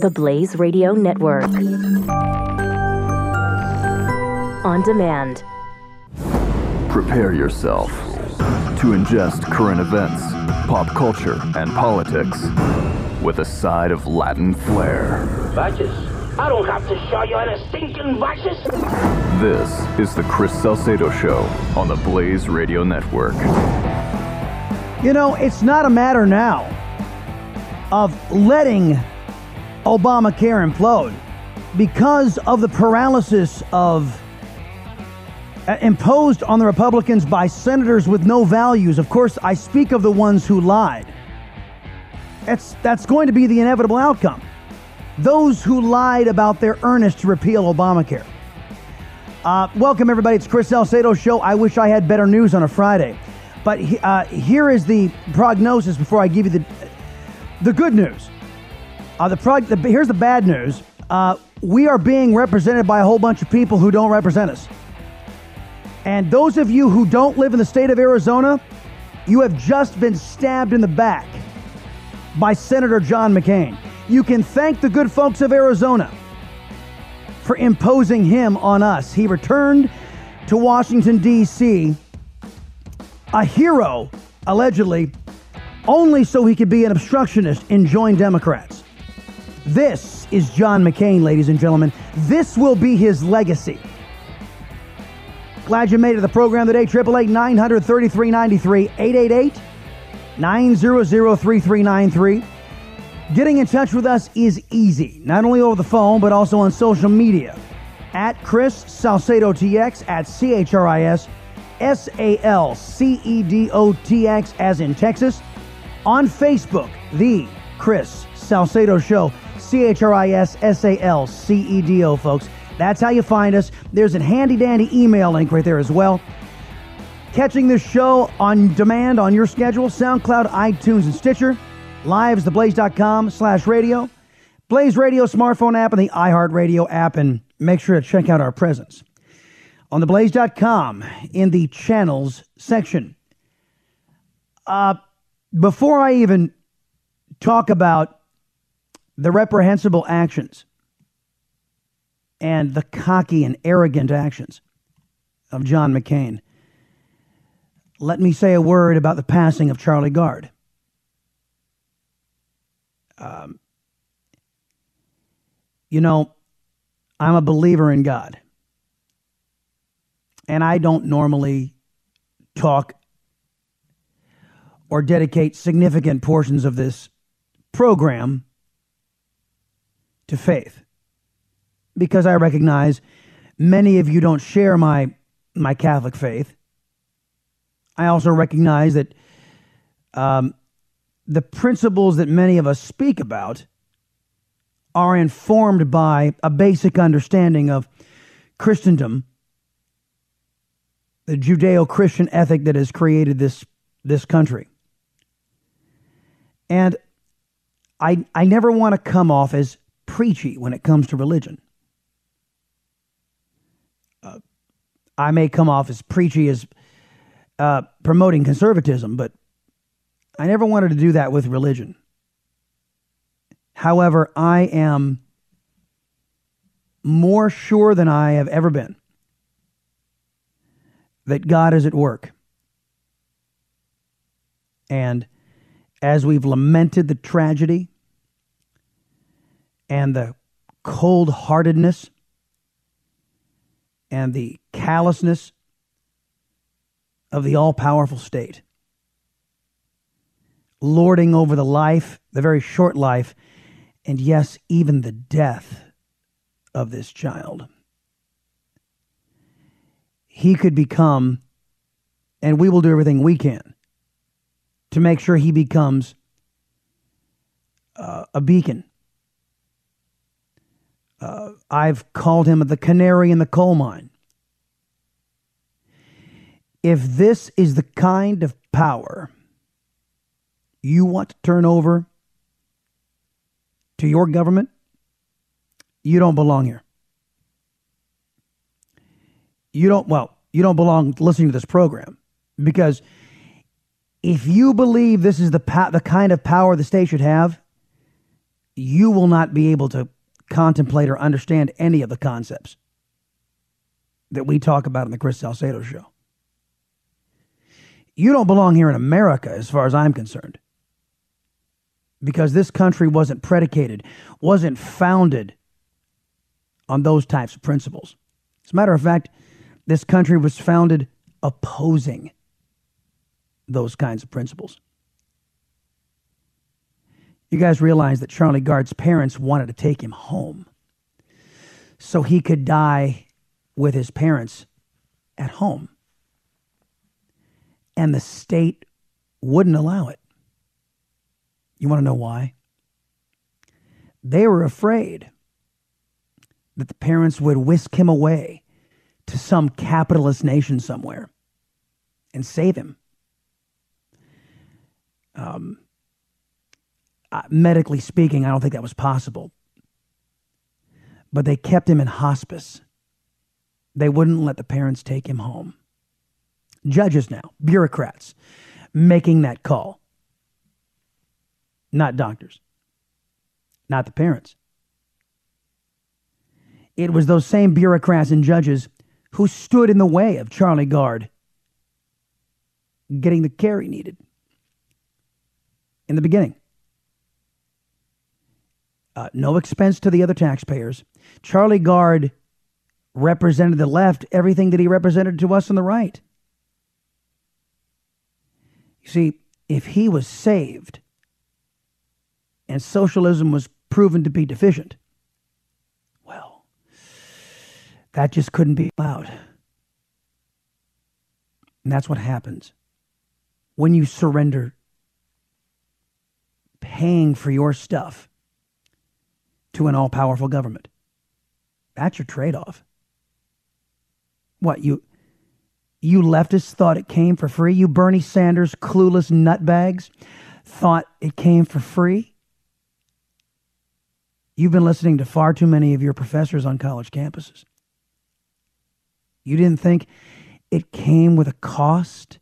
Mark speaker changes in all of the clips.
Speaker 1: The Blaze Radio Network. On demand.
Speaker 2: Prepare yourself to ingest current events, pop culture, and politics with a side of Latin flair.
Speaker 3: Vices? I don't have to show you any stinking vices.
Speaker 2: This is the Chris Salcedo Show on the Blaze Radio Network.
Speaker 4: You know, it's not a matter now of letting Obamacare implode because of the paralysis of uh, imposed on the Republicans by senators with no values. Of course, I speak of the ones who lied. That's that's going to be the inevitable outcome. Those who lied about their earnest to repeal Obamacare. Uh, welcome everybody. It's Chris Salcedo show. I wish I had better news on a Friday, but uh, here is the prognosis before I give you the the good news. Uh, the, the here's the bad news. Uh, we are being represented by a whole bunch of people who don't represent us. And those of you who don't live in the state of Arizona, you have just been stabbed in the back by Senator John McCain. You can thank the good folks of Arizona for imposing him on us. He returned to Washington, D.C., a hero, allegedly, only so he could be an obstructionist and join Democrats. This is John McCain, ladies and gentlemen. This will be his legacy. Glad you made it to the program today. 888 900 3393 888 900 3393. Getting in touch with us is easy, not only over the phone, but also on social media. At Chris Salcedo TX, at C H R I S S A L C E D O T X, as in Texas. On Facebook, The Chris Salcedo Show, C H R I S S A L C E D O, folks. That's how you find us. There's a handy dandy email link right there as well. Catching this show on demand on your schedule, SoundCloud, iTunes, and Stitcher. Lives, theblaze.com slash radio. Blaze Radio smartphone app and the iHeartRadio app. And make sure to check out our presence on theblaze.com in the channels section. Uh, before I even talk about the reprehensible actions and the cocky and arrogant actions of John McCain, let me say a word about the passing of Charlie Gard. Um, you know, I'm a believer in God. And I don't normally talk or dedicate significant portions of this program to faith because I recognize many of you don't share my my Catholic faith. I also recognize that um, the principles that many of us speak about are informed by a basic understanding of Christendom, the Judeo Christian ethic that has created this, this country. And I, I never want to come off as preachy when it comes to religion. Uh, I may come off as preachy as uh, promoting conservatism, but I never wanted to do that with religion. However, I am more sure than I have ever been that God is at work. And as we've lamented the tragedy and the cold heartedness and the callousness of the all powerful state, lording over the life, the very short life, and yes, even the death of this child. He could become, and we will do everything we can to make sure he becomes uh, a beacon. Uh, I've called him the canary in the coal mine. If this is the kind of power you want to turn over to your government, you don't belong here. You don't, well, you don't belong listening to this program because if you believe this is the, pa- the kind of power the state should have, you will not be able to contemplate or understand any of the concepts that we talk about in the Chris Salcedo show. You don't belong here in America, as far as I'm concerned, because this country wasn't predicated, wasn't founded on those types of principles. As a matter of fact, this country was founded opposing those kinds of principles. You guys realize that Charlie Gard's parents wanted to take him home so he could die with his parents at home. And the state wouldn't allow it. You want to know why? They were afraid that the parents would whisk him away to some capitalist nation somewhere and save him. Um, medically speaking, I don't think that was possible. But they kept him in hospice. They wouldn't let the parents take him home. Judges now, bureaucrats, making that call. Not doctors, not the parents. It was those same bureaucrats and judges who stood in the way of Charlie Gard getting the care he needed in the beginning. Uh, no expense to the other taxpayers. Charlie Gard represented the left everything that he represented to us on the right. You see, if he was saved and socialism was proven to be deficient, well, that just couldn't be allowed. And that's what happens when you surrender paying for your stuff to an all powerful government. That's your trade off. What, you you leftists thought it came for free? You Bernie Sanders clueless nutbags thought it came for free? You've been listening to far too many of your professors on college campuses. You didn't think it came with a cost?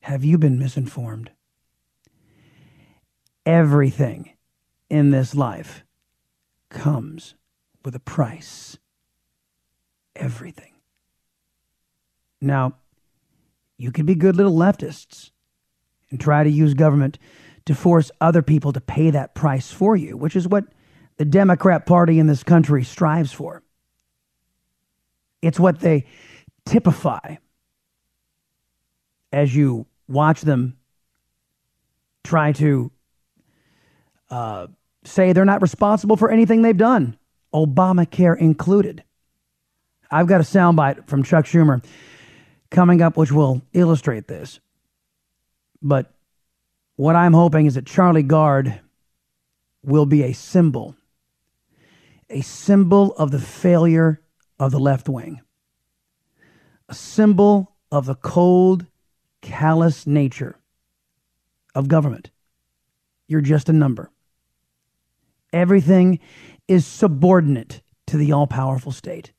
Speaker 4: Have you been misinformed? Everything in this life comes with a price. Everything. Now, you could be good little leftists and try to use government to force other people to pay that price for you, which is what the Democrat Party in this country strives for. It's what they typify as you watch them try to uh, say they're not responsible for anything they've done, Obamacare included. I've got a soundbite from Chuck Schumer coming up, which will illustrate this. But what I'm hoping is that Charlie Gard will be a symbol, a symbol of the failure of the left wing, a symbol of the cold, callous nature of government. You're just a number. Everything is subordinate to the all powerful state.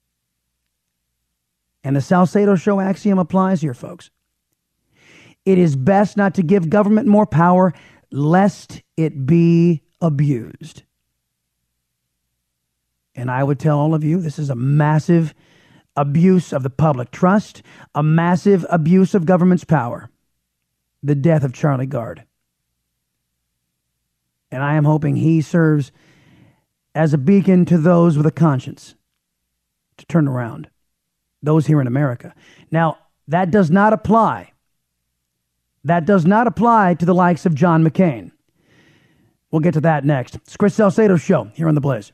Speaker 4: And the Salcedo Show axiom applies here, folks. It is best not to give government more power lest it be abused. And I would tell all of you this is a massive abuse of the public trust, a massive abuse of government's power. The death of Charlie Gard. And I am hoping he serves as a beacon to those with a conscience to turn around, those here in America. Now, that does not apply. That does not apply to the likes of John McCain. We'll get to that next. It's Chris Salcedo Show here on The Blaze.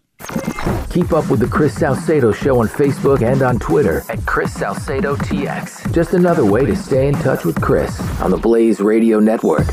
Speaker 5: Keep up with the Chris Salcedo Show on Facebook and on Twitter at Chris Salcedo TX. Just another way to stay in touch with Chris on the Blaze Radio Network.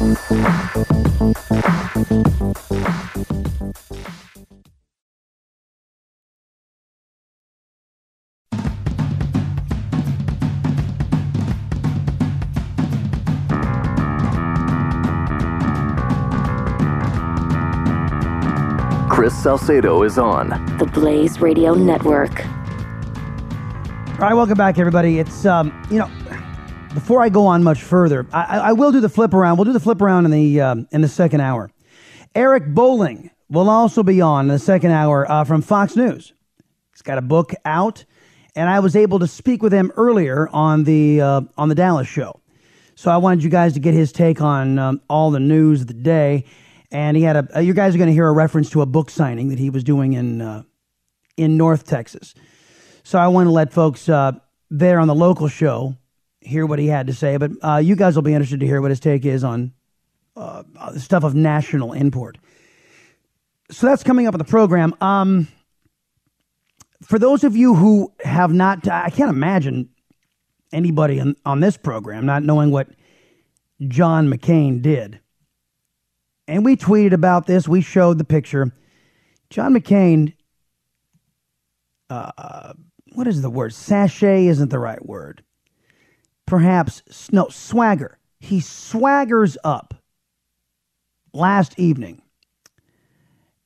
Speaker 2: Salcedo is on.
Speaker 1: The Blaze Radio Network.
Speaker 4: All right, welcome back, everybody. It's um, you know, before I go on much further, I, I will do the flip around. We'll do the flip around in the um, in the second hour. Eric Bolling will also be on in the second hour uh, from Fox News. He's got a book out, and I was able to speak with him earlier on the uh, on the Dallas show. So I wanted you guys to get his take on um, all the news of the day. And he had a. Uh, you guys are going to hear a reference to a book signing that he was doing in uh, in North Texas. So I want to let folks uh, there on the local show hear what he had to say. But uh, you guys will be interested to hear what his take is on uh, stuff of national import. So that's coming up in the program. Um, for those of you who have not, I can't imagine anybody on, on this program not knowing what John McCain did. And we tweeted about this. We showed the picture. John McCain, uh, what is the word? Sachet isn't the right word. Perhaps, no, swagger. He swaggers up last evening.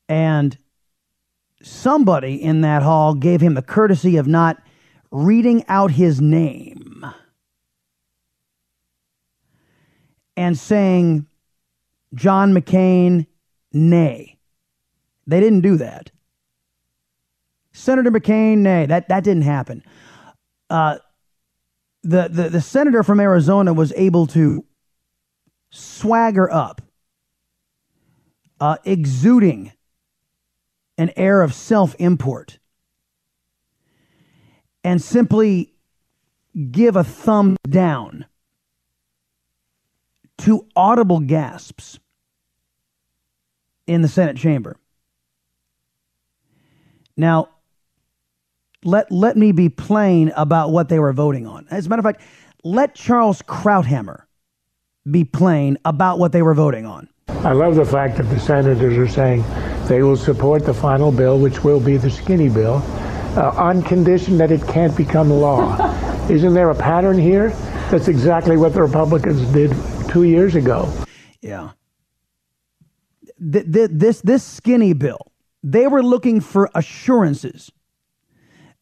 Speaker 4: And somebody in that hall gave him the courtesy of not reading out his name and saying, John McCain, nay. They didn't do that. Senator McCain, nay. That, that didn't happen. Uh, the, the, the senator from Arizona was able to swagger up, uh, exuding an air of self import, and simply give a thumb down to audible gasps in the Senate chamber. Now, let, let me be plain about what they were voting on. As a matter of fact, let Charles Krauthammer be plain about what they were voting on.
Speaker 6: I love the fact that the senators are saying they will support the final bill, which will be the skinny bill, uh, on condition that it can't become law. Isn't there a pattern here? That's exactly what the Republicans did two years ago.
Speaker 4: Yeah. Th- th- this this skinny bill, they were looking for assurances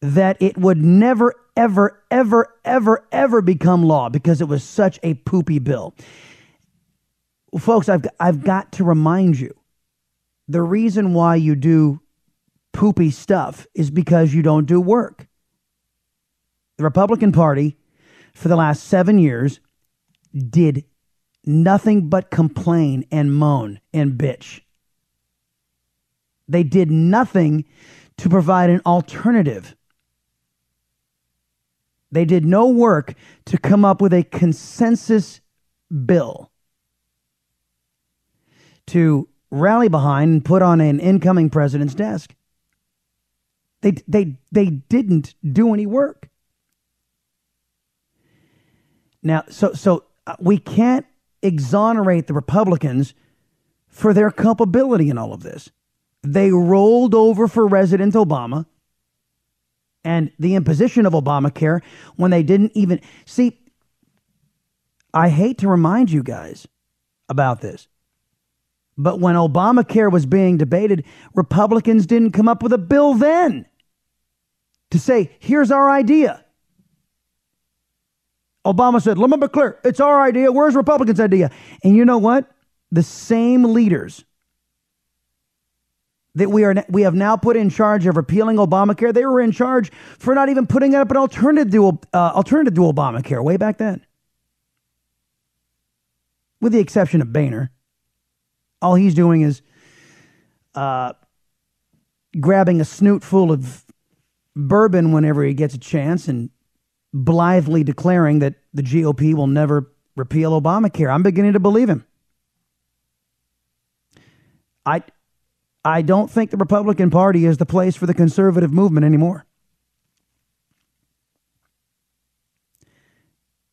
Speaker 4: that it would never, ever, ever, ever, ever become law because it was such a poopy bill. Folks, I've I've got to remind you, the reason why you do poopy stuff is because you don't do work. The Republican Party, for the last seven years, did nothing but complain and moan and bitch. They did nothing to provide an alternative. They did no work to come up with a consensus bill to rally behind and put on an incoming president's desk. They, they, they didn't do any work. Now, so, so uh, we can't exonerate the Republicans for their culpability in all of this. They rolled over for President Obama and the imposition of Obamacare when they didn't even see. I hate to remind you guys about this, but when Obamacare was being debated, Republicans didn't come up with a bill then to say, here's our idea. Obama said, let me be clear, it's our idea. Where's Republicans' idea? And you know what? The same leaders that we are we have now put in charge of repealing Obamacare, they were in charge for not even putting up an alternative to uh, alternative to Obamacare way back then. With the exception of Boehner, all he's doing is uh, grabbing a snoot full of bourbon whenever he gets a chance and blithely declaring that the GOP will never repeal Obamacare. I'm beginning to believe him. I I don't think the Republican Party is the place for the conservative movement anymore.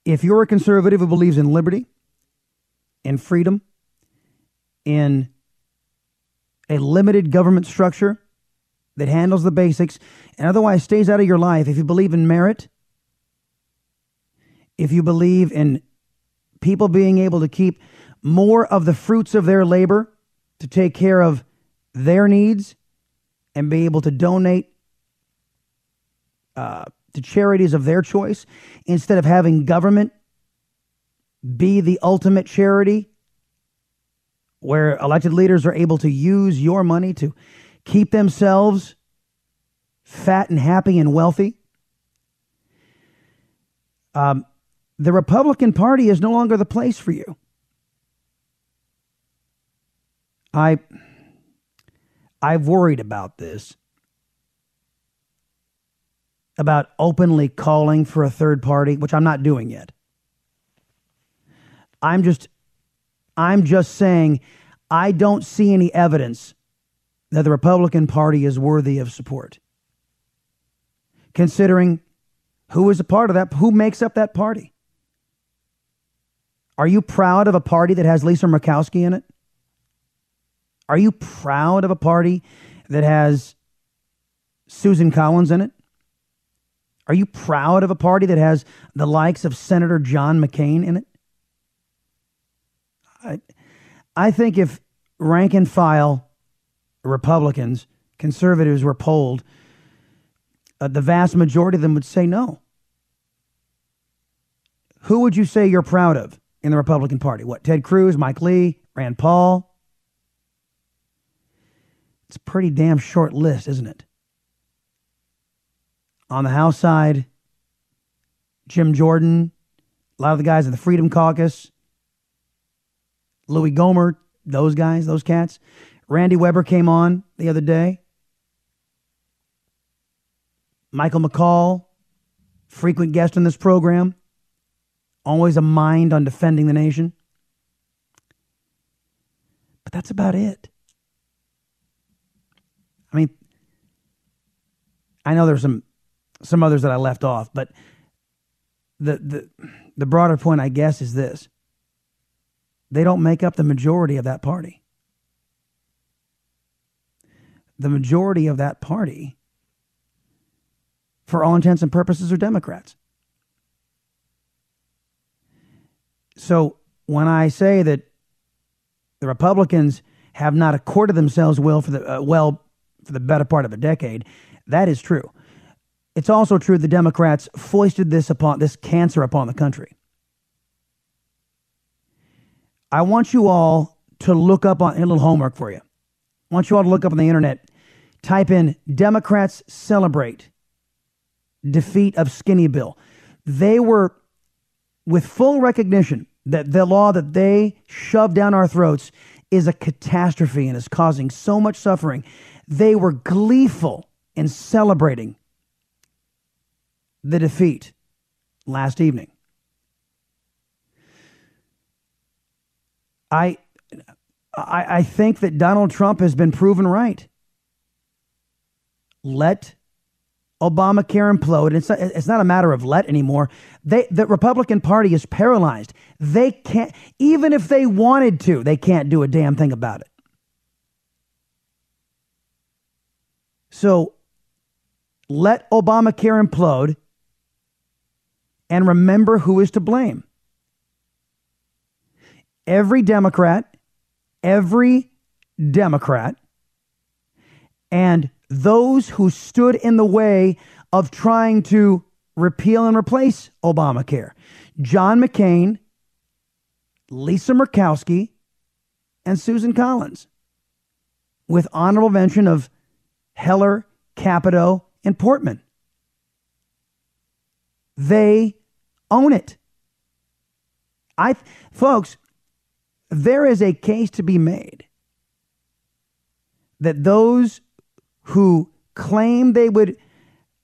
Speaker 4: If you're a conservative who believes in liberty, in freedom, in a limited government structure that handles the basics and otherwise stays out of your life, if you believe in merit, if you believe in people being able to keep more of the fruits of their labor to take care of their needs and be able to donate uh, to charities of their choice instead of having government be the ultimate charity where elected leaders are able to use your money to keep themselves fat and happy and wealthy. Um, the Republican Party is no longer the place for you. I I've worried about this. About openly calling for a third party, which I'm not doing yet. I'm just I'm just saying I don't see any evidence that the Republican Party is worthy of support. Considering who is a part of that, who makes up that party. Are you proud of a party that has Lisa Murkowski in it? Are you proud of a party that has Susan Collins in it? Are you proud of a party that has the likes of Senator John McCain in it? I, I think if rank and file Republicans, conservatives were polled, uh, the vast majority of them would say no. Who would you say you're proud of in the Republican Party? What, Ted Cruz, Mike Lee, Rand Paul? It's a pretty damn short list, isn't it? On the House side, Jim Jordan, a lot of the guys in the Freedom Caucus, Louis Gohmert, those guys, those cats. Randy Weber came on the other day. Michael McCaul, frequent guest on this program, always a mind on defending the nation. But that's about it. I mean, I know there's some some others that I left off, but the the the broader point, I guess, is this: they don't make up the majority of that party. The majority of that party, for all intents and purposes, are Democrats. So when I say that the Republicans have not accorded themselves well for the uh, well for the better part of a decade. That is true. It's also true the Democrats foisted this upon this cancer upon the country. I want you all to look up on a little homework for you. I want you all to look up on the internet. Type in Democrats celebrate defeat of Skinny Bill. They were with full recognition that the law that they shoved down our throats is a catastrophe and is causing so much suffering they were gleeful in celebrating the defeat last evening. I, I, I think that Donald Trump has been proven right. Let Obamacare implode. And it's not, it's not a matter of let anymore. They, the Republican Party is paralyzed. They can't, even if they wanted to, they can't do a damn thing about it. So let Obamacare implode and remember who is to blame. Every Democrat, every Democrat, and those who stood in the way of trying to repeal and replace Obamacare John McCain, Lisa Murkowski, and Susan Collins, with honorable mention of Heller, Capito, and Portman. They own it. I folks, there is a case to be made that those who claim they would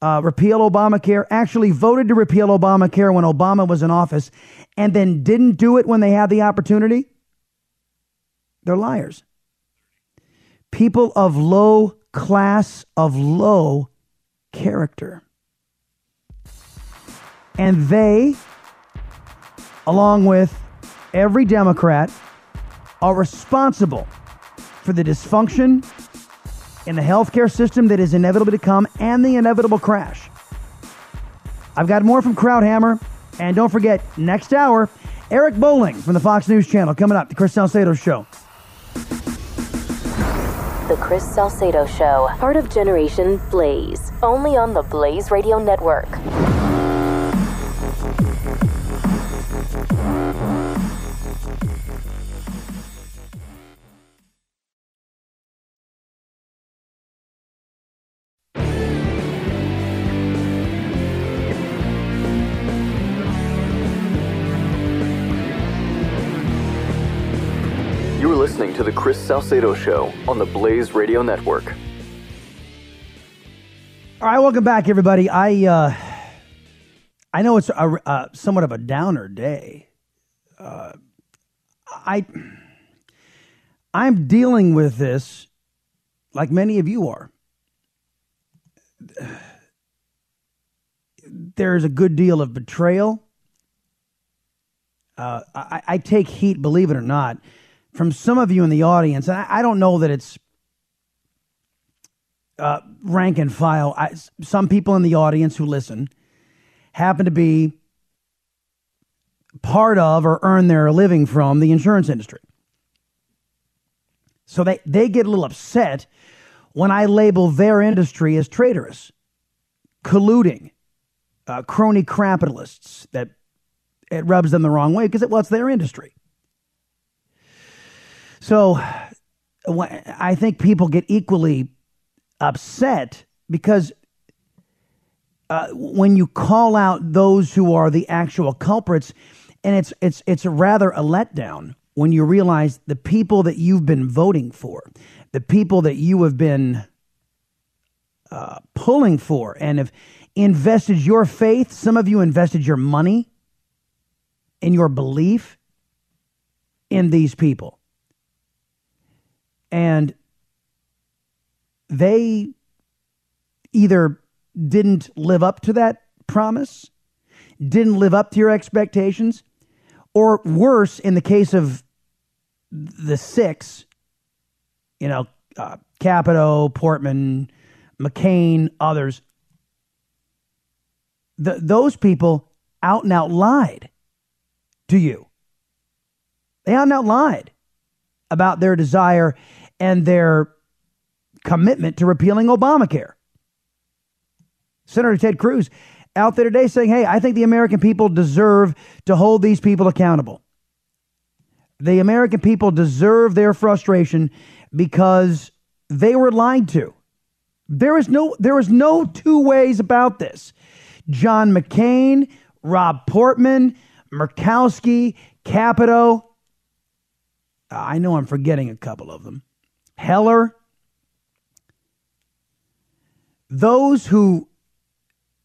Speaker 4: uh, repeal Obamacare actually voted to repeal Obamacare when Obama was in office and then didn't do it when they had the opportunity. They're liars. People of low class of low character. And they, along with every Democrat, are responsible for the dysfunction in the healthcare system that is inevitable to come and the inevitable crash. I've got more from Krauthammer. And don't forget, next hour, Eric Bolling from the Fox News Channel coming up, the Chris Salcedo Show.
Speaker 1: The Chris Salcedo Show, part of Generation Blaze, only on the Blaze Radio Network.
Speaker 2: Salcedo Show on the Blaze Radio Network.
Speaker 4: All right, welcome back, everybody. I uh, I know it's a, uh, somewhat of a downer day. Uh, I I'm dealing with this like many of you are. There's a good deal of betrayal. Uh, I, I, take heat, believe it or not, from some of you in the audience. And I, I don't know that it's uh, rank and file. I, some people in the audience who listen happen to be part of or earn their living from the insurance industry. So they, they get a little upset when I label their industry as traitorous, colluding, uh, crony capitalists that it rubs them the wrong way because it was their industry. So I think people get equally upset because uh, when you call out those who are the actual culprits, and it's it's it's rather a letdown when you realize the people that you've been voting for, the people that you have been uh, pulling for, and have invested your faith. Some of you invested your money and your belief in these people. And they either didn't live up to that promise, didn't live up to your expectations, or worse, in the case of the six, you know, uh, Capito, Portman, McCain, others, the, those people out and out lied to you. They out and out lied about their desire and their commitment to repealing Obamacare. Senator Ted Cruz out there today saying, hey, I think the American people deserve to hold these people accountable. The American people deserve their frustration because they were lied to. There is no there is no two ways about this. John McCain, Rob Portman, Murkowski, Capito. I know I'm forgetting a couple of them. Heller. Those who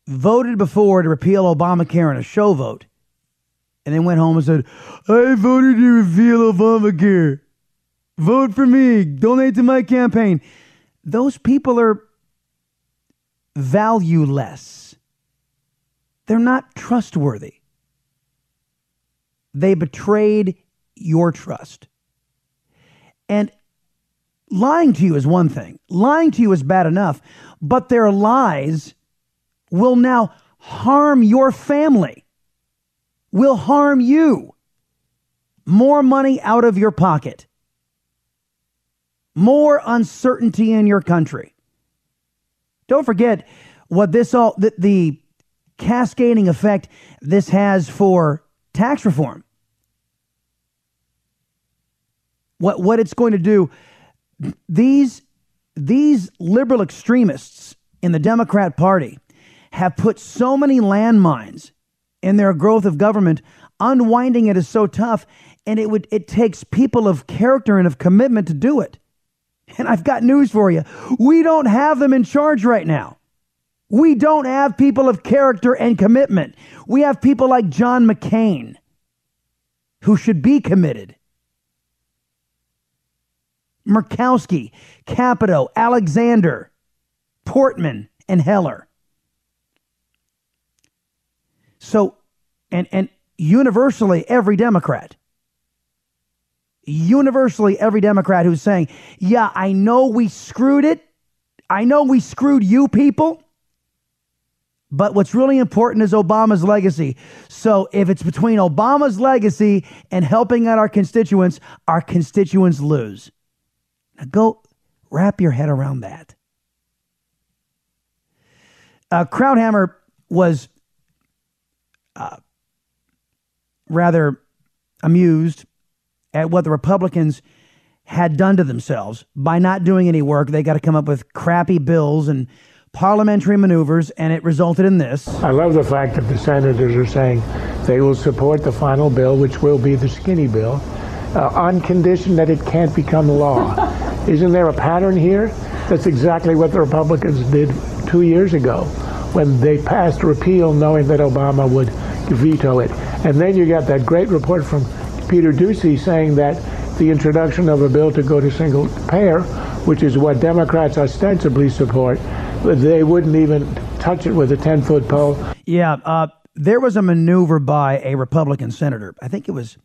Speaker 4: voted before to repeal Obamacare in a show vote and then went home and said, I voted to repeal Obamacare. Vote for me. Donate to my campaign. Those people are valueless. They're not trustworthy. They betrayed your trust. And lying to you is one thing, lying to you is bad enough, but their lies will now harm your family, will harm you. More money out of your pocket, more uncertainty in your country. Don't forget what this all, the, the cascading effect this has for tax reform. What, what it's going to do, these, these liberal extremists in the Democrat Party have put so many landmines in their growth of government. Unwinding it is so tough, and it would it takes people of character and of commitment to do it. And I've got news for you. We don't have them in charge right now. We don't have people of character and commitment. We have people like John McCain who should be committed. Murkowski, Capito, Alexander, Portman, and Heller. So, and, and universally, every Democrat, universally, every Democrat who's saying, yeah, I know we screwed it. I know we screwed you people. But what's really important is Obama's legacy. So if it's between Obama's legacy and helping out our constituents, our constituents lose. Now go wrap your head around that. Uh, Krauthammer was uh, rather amused at what the Republicans had done to themselves by not doing any work. They got to come up with crappy bills and parliamentary maneuvers, and it resulted in this.
Speaker 6: I love the fact that the senators are saying they will support the final bill, which will be the skinny bill, uh, on condition that it can't become law. Isn't there a pattern here? That's exactly what the Republicans did two years ago when they passed repeal knowing that Obama would veto it. And then you got that great report from Peter Doocy saying that the introduction of a bill to go to single payer, which is what Democrats ostensibly support, they wouldn't even touch it with a 10 foot pole.
Speaker 4: Yeah, uh, there was a maneuver by a Republican senator. I think it was.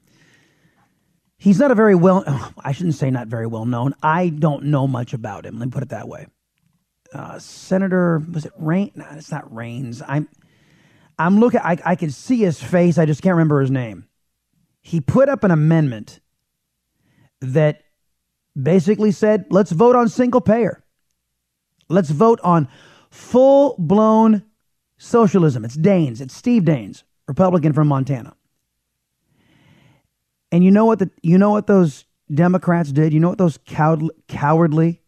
Speaker 4: He's not a very well. I shouldn't say not very well known. I don't know much about him. Let me put it that way. Uh, Senator was it Rain? No, it's not Rains. I'm. I'm looking. I, I can see his face. I just can't remember his name. He put up an amendment that basically said, "Let's vote on single payer. Let's vote on full blown socialism. It's Daines. It's Steve Daines, Republican from Montana. And you know what the you know what those Democrats did? You know what those coward, cowardly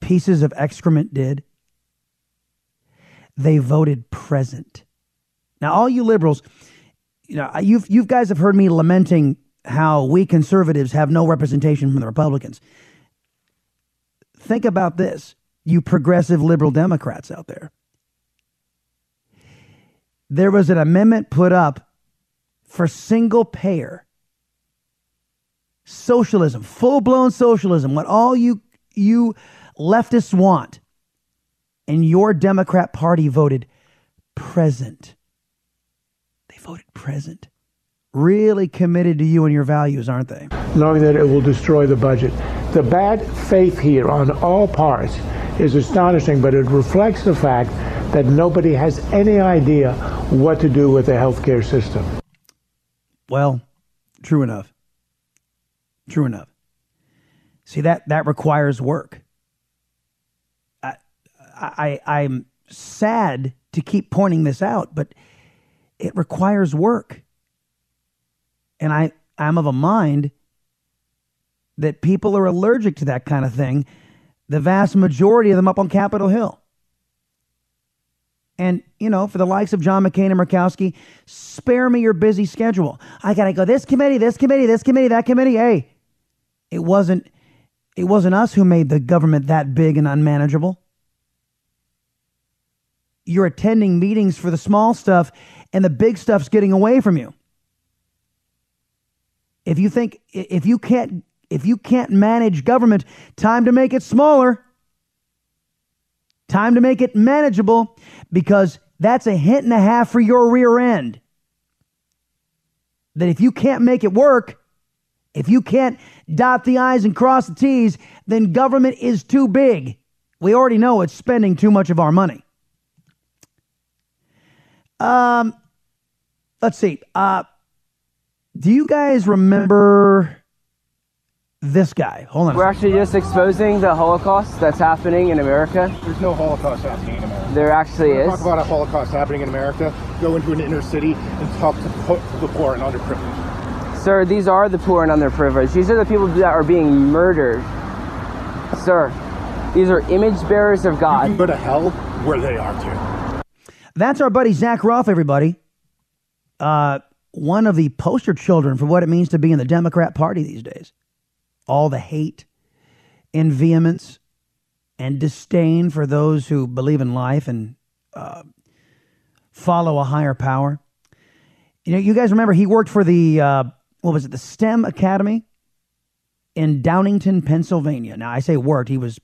Speaker 4: pieces of excrement did? They voted present. Now, all you liberals, you know, you've you guys have heard me lamenting how we conservatives have no representation from the Republicans. Think about this, you progressive liberal Democrats out there there was an amendment put up for single payer socialism, full blown socialism, what all you you leftists want. And your Democrat Party voted present. They voted present. Really committed to you and your values, aren't they?
Speaker 6: Knowing that it will destroy the budget. The bad faith here on all parts is astonishing, but it reflects the fact that nobody has any idea what to do with the healthcare system.
Speaker 4: Well, true enough. True enough. See that that requires work. I, I I'm sad to keep pointing this out, but it requires work. And I I'm of a mind that people are allergic to that kind of thing. The vast majority of them up on Capitol Hill. And, you know, for the likes of John McCain and Murkowski, spare me your busy schedule. I got to go this committee, this committee, this committee, that committee. Hey, it wasn't it wasn't us who made the government that big and unmanageable. You're attending meetings for the small stuff and the big stuff's getting away from you. If you think if you can't if you can't manage government, time to make it smaller. Time to make it manageable because that's a hint and a half for your rear end. That if you can't make it work, if you can't dot the I's and cross the T's, then government is too big. We already know it's spending too much of our money. Um, let's see. Uh, do you guys remember this guy. Hold on.
Speaker 7: We're actually just exposing the Holocaust that's happening in America.
Speaker 8: There's no Holocaust happening in America.
Speaker 7: There actually is.
Speaker 8: Talk about a Holocaust happening in America. Go into an inner city and talk to the poor and underprivileged.
Speaker 7: Sir, these are the poor and underprivileged. These are the people that are being murdered. Sir, these are image bearers of God.
Speaker 8: You can go to hell where they are too.
Speaker 4: That's our buddy Zach Roth, everybody. Uh, one of the poster children for what it means to be in the Democrat Party these days all the hate and vehemence and disdain for those who believe in life and uh, follow a higher power. You know, you guys remember he worked for the uh, what was it, the STEM Academy in Downingtown, Pennsylvania. Now I say worked; he was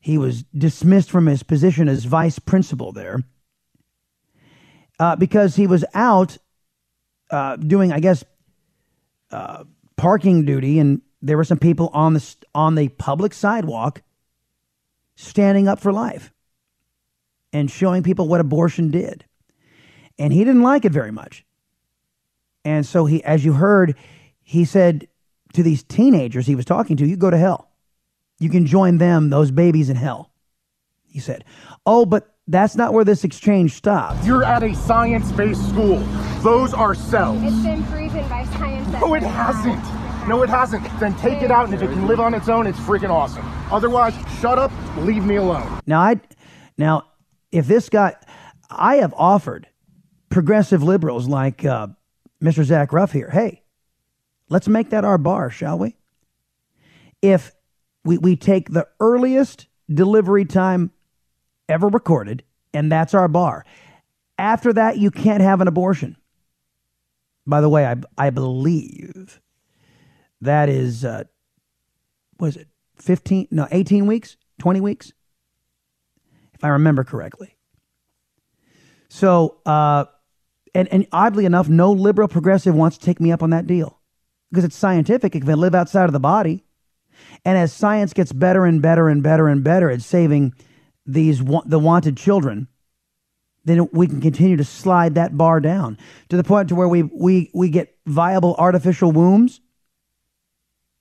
Speaker 4: he was dismissed from his position as vice principal there uh, because he was out uh, doing, I guess, uh, parking duty and there were some people on the on the public sidewalk standing up for life and showing people what abortion did. And he didn't like it very much. And so he as you heard, he said to these teenagers he was talking to, you go to hell. You can join them, those babies in hell. He said, "Oh, but that's not where this exchange stops.
Speaker 8: You're at a science-based school. Those are cells.
Speaker 9: It's been proven by science.
Speaker 8: No, oh, it hasn't. No, it hasn't. Then take it out, and if it can live on its own, it's freaking awesome. Otherwise, shut up, leave me alone.
Speaker 4: Now, I, now, if this guy, I have offered progressive liberals like uh, Mr. Zach Roth here, hey, Let's make that our bar, shall we? If we, we take the earliest delivery time ever recorded, and that's our bar. After that, you can't have an abortion. By the way, I, I believe that is, uh, was it 15, no, 18 weeks, 20 weeks, if I remember correctly. So, uh, and, and oddly enough, no liberal progressive wants to take me up on that deal because it's scientific. It can live outside of the body. And as science gets better and better and better and better at saving these the wanted children, then we can continue to slide that bar down to the point to where we, we, we get viable artificial wombs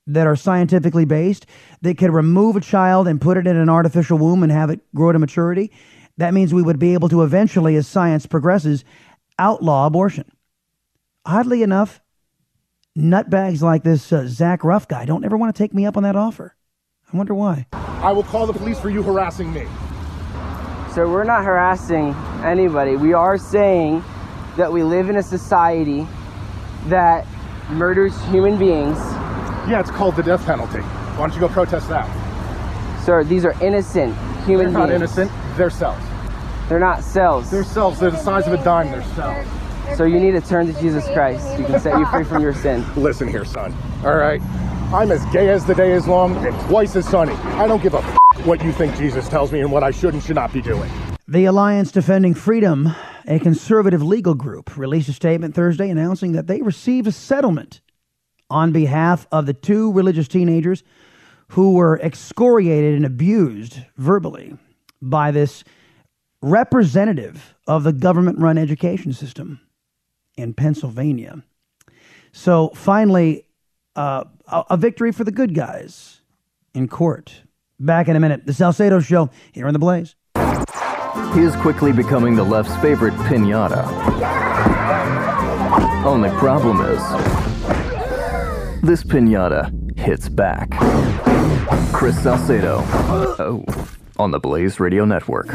Speaker 4: that are scientifically based that could remove a child and put it in an artificial womb and have it grow to maturity. That means we would be able to eventually, as science progresses, outlaw abortion. Oddly enough, nutbags like this uh, Zach Roth guy don't ever want to take me up on that offer. I wonder why.
Speaker 8: I will call the police for you harassing me.
Speaker 7: So we're not harassing anybody. We are saying that we live in a society that murders human beings.
Speaker 8: Yeah, it's called the death penalty. Why don't you go protest that?
Speaker 7: Sir, these are innocent human
Speaker 8: They're not
Speaker 7: beings.
Speaker 8: innocent. They're cells.
Speaker 7: They're not cells.
Speaker 8: They're cells. They're the size of a dime. They're cells.
Speaker 7: So you need to turn to Jesus Christ. You can set you free from your sin.
Speaker 8: Listen here, son. All right? I'm as gay as the day is long and twice as sunny. I don't give a f- what you think Jesus tells me and what I should and should not be doing.
Speaker 4: The Alliance Defending Freedom, a conservative legal group, released a statement Thursday announcing that they received a settlement on behalf of the two religious teenagers who were excoriated and abused verbally by this representative of the government run education system in Pennsylvania. So finally, uh, a, victory for the good guys in court. Back in a minute. The Salcedo Show here on The Blaze.
Speaker 2: He is quickly becoming the left's favorite pinata. Only problem is, this pinata hits back. Chris Salcedo. Oh, on the Blaze Radio Network.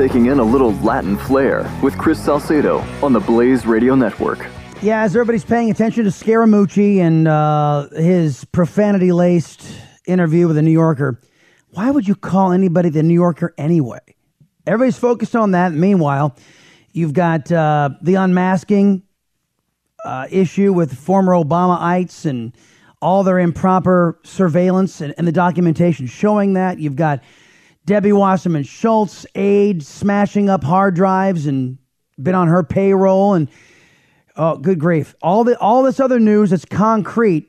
Speaker 2: Taking in a little Latin flair with Chris Salcedo on the Blaze Radio Network.
Speaker 4: Yeah, as everybody's paying attention to Scaramucci and uh, his profanity laced interview with the New Yorker, why would you call anybody the New Yorker anyway? Everybody's focused on that. Meanwhile, you've got uh, the unmasking uh, issue with former Obamaites and all their improper surveillance and, and the documentation showing that. You've got Debbie Wasserman Schultz, aide, smashing up hard drives and been on her payroll. And oh, good grief. All, the, all this other news that's concrete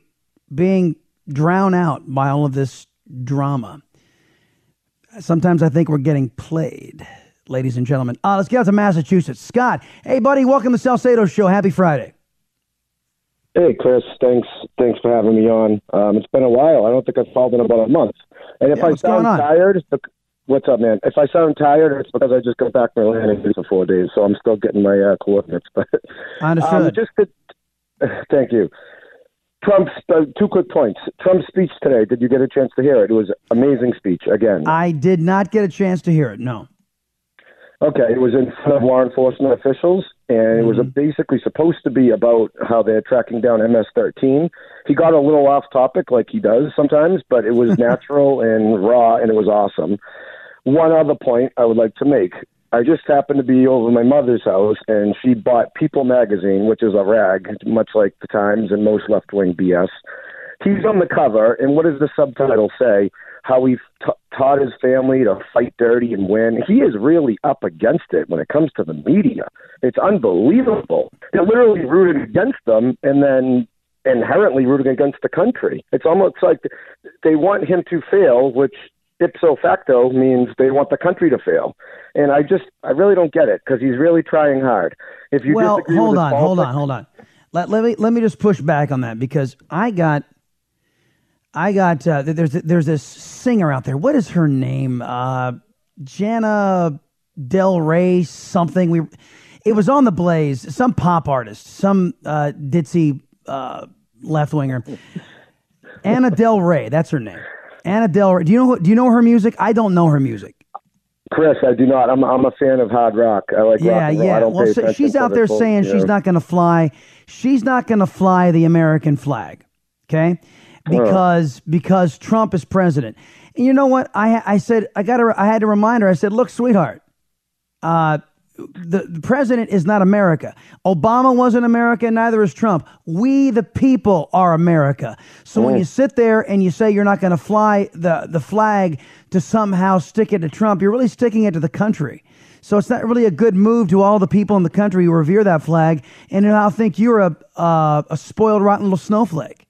Speaker 4: being drowned out by all of this drama. Sometimes I think we're getting played, ladies and gentlemen. Uh, let's get out to Massachusetts. Scott, hey, buddy, welcome to Salcedo Show. Happy Friday.
Speaker 10: Hey, Chris. Thanks. Thanks for having me on. Um, it's been a while. I don't think I've called in about a month. And if
Speaker 4: Yeah,
Speaker 10: I sound tired, it's what's up, man? If I sound tired, it's because I just got back from Atlanta for four days, so I'm still getting my uh, coordinates. But
Speaker 4: Understood.
Speaker 10: um, just to, thank you. Trump's uh, two quick points. Trump's speech today. Did you get a chance to hear it? It was amazing speech again.
Speaker 4: I did not get a chance to hear it. No.
Speaker 10: Okay, it was in front of law enforcement officials, and it was
Speaker 4: Mm-hmm.
Speaker 10: basically supposed to be about how they're tracking down MS-13. He got a little off topic, like he does sometimes, but it was natural and raw, and it was awesome. One other point I would like to make: I just happened to be over my mother's house, and she bought People magazine, which is a rag, much like the Times and most left-wing BS. He's on the cover, and what does the subtitle say? How he t- taught his family to fight dirty and win. He is really up against it when it comes to the media. It's unbelievable. They're literally rooting against them, and then inherently rooting against the country. It's almost like they want him to fail, which ipso facto means they want the country to fail. And I just, I really don't get it because he's really trying hard. If you
Speaker 4: well, hold on, hold on, hold on. Let, let me let me just push back on that because I got I got uh, there's there's this singer out there. What is her name? Uh, Jana Del Rey something. We It was on the Blaze. Some pop artist, some uh, ditzy uh, left winger, Anna Del Rey. That's her name. Anna Del Rey. Do you know? who- Do you know her music? I don't know her music.
Speaker 10: Chris, I do not. I'm I'm a fan of hard rock. I like rock
Speaker 4: Yeah,
Speaker 10: and
Speaker 4: yeah. Well, so she's out there saying she's not going to fly. She's not going to fly the American flag. Okay, because because Trump is president. And you know what? I I said I got I had to remind her. I said, look, sweetheart, uh, the, the president is not America. Obama wasn't America, neither is Trump. We, the people, are America. So when you sit there and you say you're not going to fly the, the flag to somehow stick it to Trump, you're really sticking it to the country. So it's not really a good move to all the people in the country who revere that flag and now think you're a, uh, a spoiled, rotten little snowflake.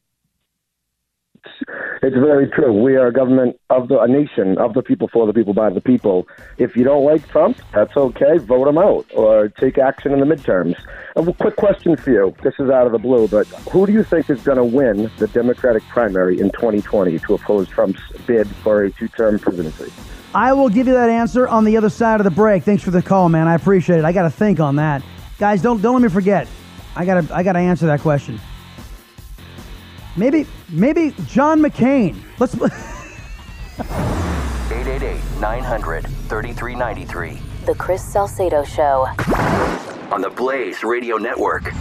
Speaker 10: It's very true. We are a government of the a nation of the people for the people by the people. If you don't like Trump, that's okay. Vote him out or take action in the midterms. A quick question for you. This is out of the blue, but who do you think is going to win the Democratic primary in 2020 to oppose Trump's bid for a two-term presidency?
Speaker 4: I will give you that answer on the other side of the break. Thanks for the call, man. I appreciate it. I got to think on that, guys. Don't don't let me forget. I gotta I gotta answer that question. Maybe maybe John McCain. Let's.
Speaker 11: 888 900 3393.
Speaker 1: The Chris Salcedo Show.
Speaker 11: On the Blaze Radio Network.